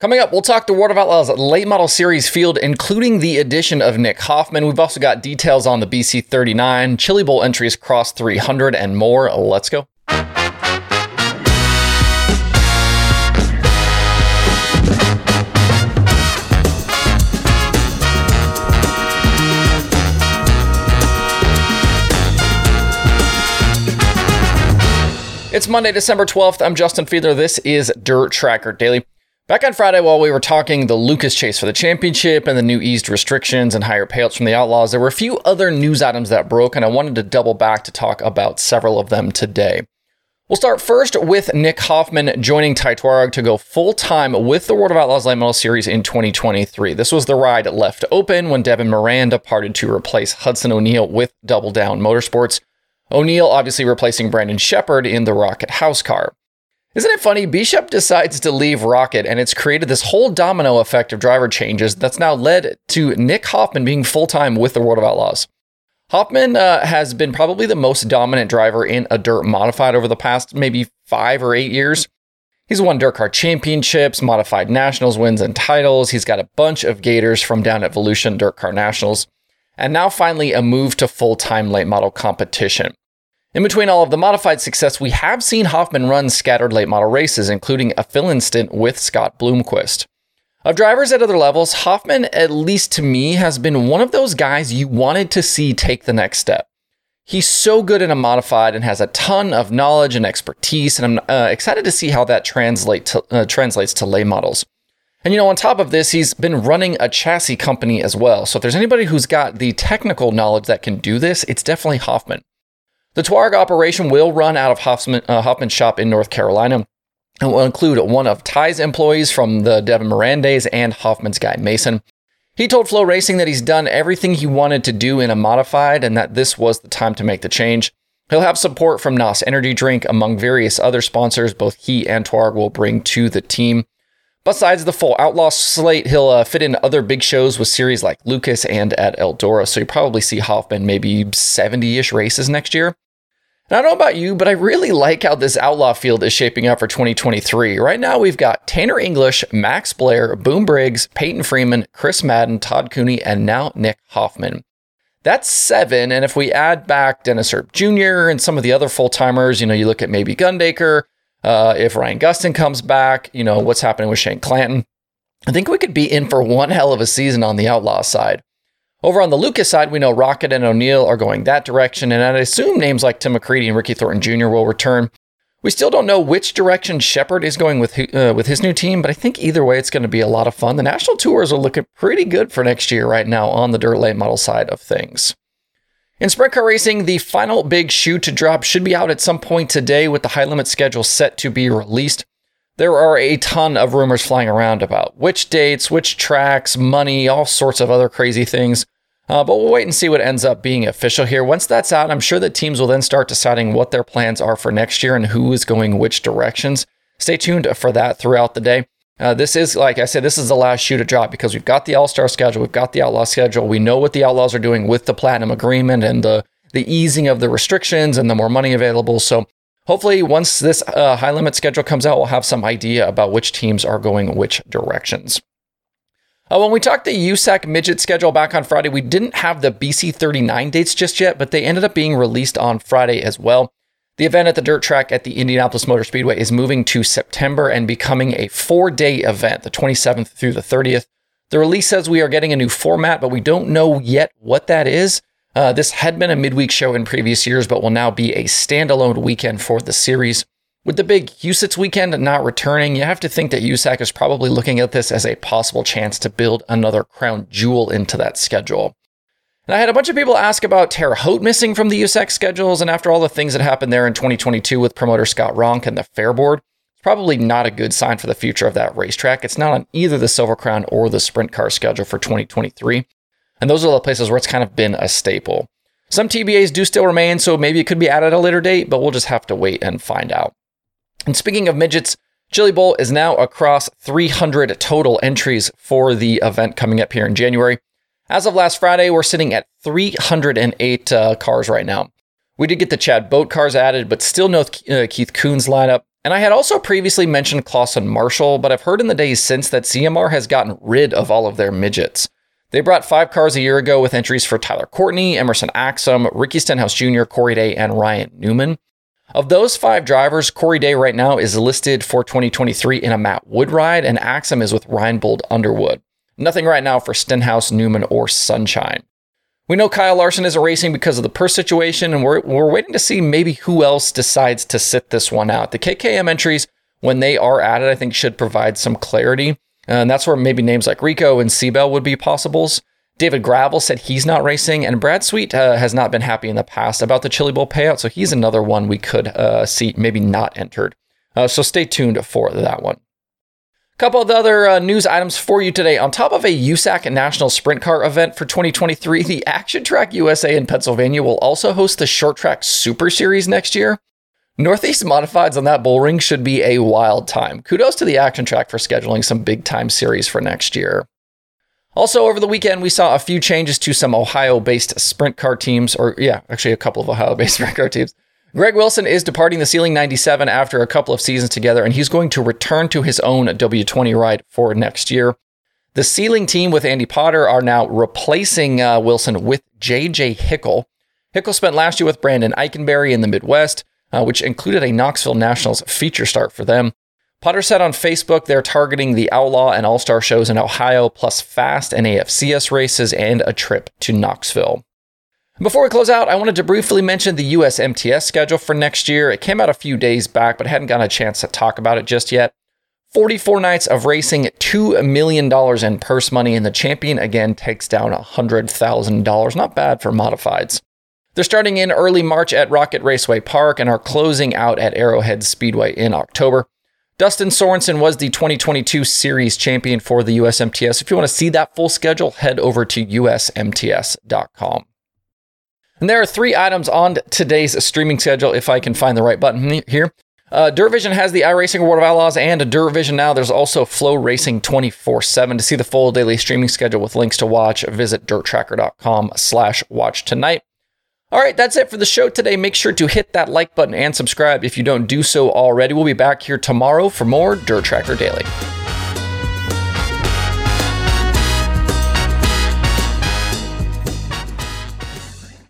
Coming up, we'll talk the World of Outlaws late model series field, including the addition of Nick Hoffman. We've also got details on the BC 39, Chili Bowl entries cross 300, and more. Let's go. It's Monday, December 12th. I'm Justin Fiedler. This is Dirt Tracker Daily. Back on Friday, while we were talking the Lucas chase for the championship and the new eased restrictions and higher payouts from the Outlaws, there were a few other news items that broke, and I wanted to double back to talk about several of them today. We'll start first with Nick Hoffman joining Tatuareg to go full time with the World of Outlaws Late Model Series in 2023. This was the ride left open when Devin Moran departed to replace Hudson O'Neill with Double Down Motorsports. O'Neill obviously replacing Brandon Sheppard in the Rocket House car. Isn't it funny? Bishop decides to leave Rocket, and it's created this whole domino effect of driver changes that's now led to Nick Hoffman being full time with the World of Outlaws. Hoffman uh, has been probably the most dominant driver in a dirt modified over the past maybe five or eight years. He's won dirt car championships, modified nationals wins, and titles. He's got a bunch of gators from down at Volusia Dirt Car Nationals, and now finally a move to full time late model competition. In between all of the modified success, we have seen Hoffman run scattered late model races, including a fill in stint with Scott Bloomquist. Of drivers at other levels, Hoffman, at least to me, has been one of those guys you wanted to see take the next step. He's so good in a modified and has a ton of knowledge and expertise, and I'm uh, excited to see how that translate to, uh, translates to late models. And you know, on top of this, he's been running a chassis company as well. So if there's anybody who's got the technical knowledge that can do this, it's definitely Hoffman. The Tuareg operation will run out of Hoffman, uh, Hoffman's shop in North Carolina and will include one of Ty's employees from the Devin Moran days and Hoffman's guy, Mason. He told FloRacing that he's done everything he wanted to do in a modified and that this was the time to make the change. He'll have support from NOS Energy Drink, among various other sponsors both he and Tuareg will bring to the team. Besides the full Outlaw slate, he'll uh, fit in other big shows with series like Lucas and at Eldora, so you probably see Hoffman maybe 70 ish races next year. And I don't know about you, but I really like how this outlaw field is shaping up for 2023. Right now, we've got Tanner English, Max Blair, Boom Briggs, Peyton Freeman, Chris Madden, Todd Cooney, and now Nick Hoffman. That's seven. And if we add back Dennis Erb Jr. and some of the other full timers, you know, you look at maybe Gundaker, uh, if Ryan Gustin comes back, you know, what's happening with Shane Clanton. I think we could be in for one hell of a season on the outlaw side. Over on the Lucas side, we know Rocket and O'Neill are going that direction, and I assume names like Tim McCreadie and Ricky Thornton Jr. will return. We still don't know which direction Sheppard is going with uh, with his new team, but I think either way it's going to be a lot of fun. The national tours are looking pretty good for next year right now on the dirt late model side of things. In sprint car racing, the final big shoe to drop should be out at some point today with the high limit schedule set to be released. There are a ton of rumors flying around about which dates, which tracks, money, all sorts of other crazy things. Uh, but we'll wait and see what ends up being official here. Once that's out, I'm sure that teams will then start deciding what their plans are for next year and who is going which directions. Stay tuned for that throughout the day. Uh, this is, like I said, this is the last shoe to drop because we've got the All Star schedule, we've got the Outlaw schedule. We know what the Outlaws are doing with the Platinum Agreement and the the easing of the restrictions and the more money available. So hopefully, once this uh, high limit schedule comes out, we'll have some idea about which teams are going which directions. Uh, when we talked the USAC midget schedule back on Friday, we didn't have the BC 39 dates just yet, but they ended up being released on Friday as well. The event at the dirt track at the Indianapolis Motor Speedway is moving to September and becoming a four day event, the 27th through the 30th. The release says we are getting a new format, but we don't know yet what that is. Uh, this had been a midweek show in previous years, but will now be a standalone weekend for the series. With the big USITS weekend not returning, you have to think that USAC is probably looking at this as a possible chance to build another crown jewel into that schedule. And I had a bunch of people ask about Terre Haute missing from the USAC schedules, and after all the things that happened there in 2022 with promoter Scott Ronk and the Fair Board, it's probably not a good sign for the future of that racetrack. It's not on either the Silver Crown or the Sprint Car schedule for 2023. And those are the places where it's kind of been a staple. Some TBAs do still remain, so maybe it could be added at a later date, but we'll just have to wait and find out. And speaking of midgets, Chili Bowl is now across 300 total entries for the event coming up here in January. As of last Friday, we're sitting at 308 uh, cars right now. We did get the Chad Boat cars added, but still no uh, Keith Kunz lineup. And I had also previously mentioned Clauson Marshall, but I've heard in the days since that CMR has gotten rid of all of their midgets. They brought five cars a year ago with entries for Tyler Courtney, Emerson Axsom, Ricky Stenhouse Jr., Corey Day, and Ryan Newman. Of those five drivers, Corey Day right now is listed for 2023 in a Matt Wood ride, and Axsom is with Reinbold Underwood. Nothing right now for Stenhouse, Newman, or Sunshine. We know Kyle Larson isn't racing because of the purse situation, and we're, we're waiting to see maybe who else decides to sit this one out. The KKM entries, when they are added, I think should provide some clarity. And that's where maybe names like Rico and Seabell would be possibles. David Gravel said he's not racing, and Brad Sweet uh, has not been happy in the past about the Chili Bowl payout, so he's another one we could uh, see maybe not entered. Uh, so stay tuned for that one. A couple of the other uh, news items for you today. On top of a USAC National Sprint Car event for 2023, the Action Track USA in Pennsylvania will also host the Short Track Super Series next year. Northeast Modifieds on that bull ring should be a wild time. Kudos to the Action Track for scheduling some big time series for next year. Also, over the weekend, we saw a few changes to some Ohio based sprint car teams, or yeah, actually a couple of Ohio based sprint car teams. Greg Wilson is departing the Ceiling 97 after a couple of seasons together, and he's going to return to his own W20 ride for next year. The Ceiling team with Andy Potter are now replacing uh, Wilson with JJ Hickle. Hickle spent last year with Brandon Eikenberry in the Midwest, uh, which included a Knoxville Nationals feature start for them. Potter said on Facebook they're targeting the Outlaw and All Star shows in Ohio, plus fast and AFCS races and a trip to Knoxville. Before we close out, I wanted to briefly mention the US MTS schedule for next year. It came out a few days back, but hadn't gotten a chance to talk about it just yet. 44 nights of racing, $2 million in purse money, and the champion again takes down $100,000. Not bad for modifieds. They're starting in early March at Rocket Raceway Park and are closing out at Arrowhead Speedway in October. Dustin Sorensen was the 2022 series champion for the USMTS. If you want to see that full schedule, head over to usmts.com. And there are three items on today's streaming schedule, if I can find the right button here. Uh, Vision has the iRacing World of Outlaws and Vision now. There's also FloRacing 24-7. To see the full daily streaming schedule with links to watch, visit dirttracker.com slash watch tonight. All right, that's it for the show today. Make sure to hit that like button and subscribe if you don't do so already. We'll be back here tomorrow for more Dirt Tracker Daily.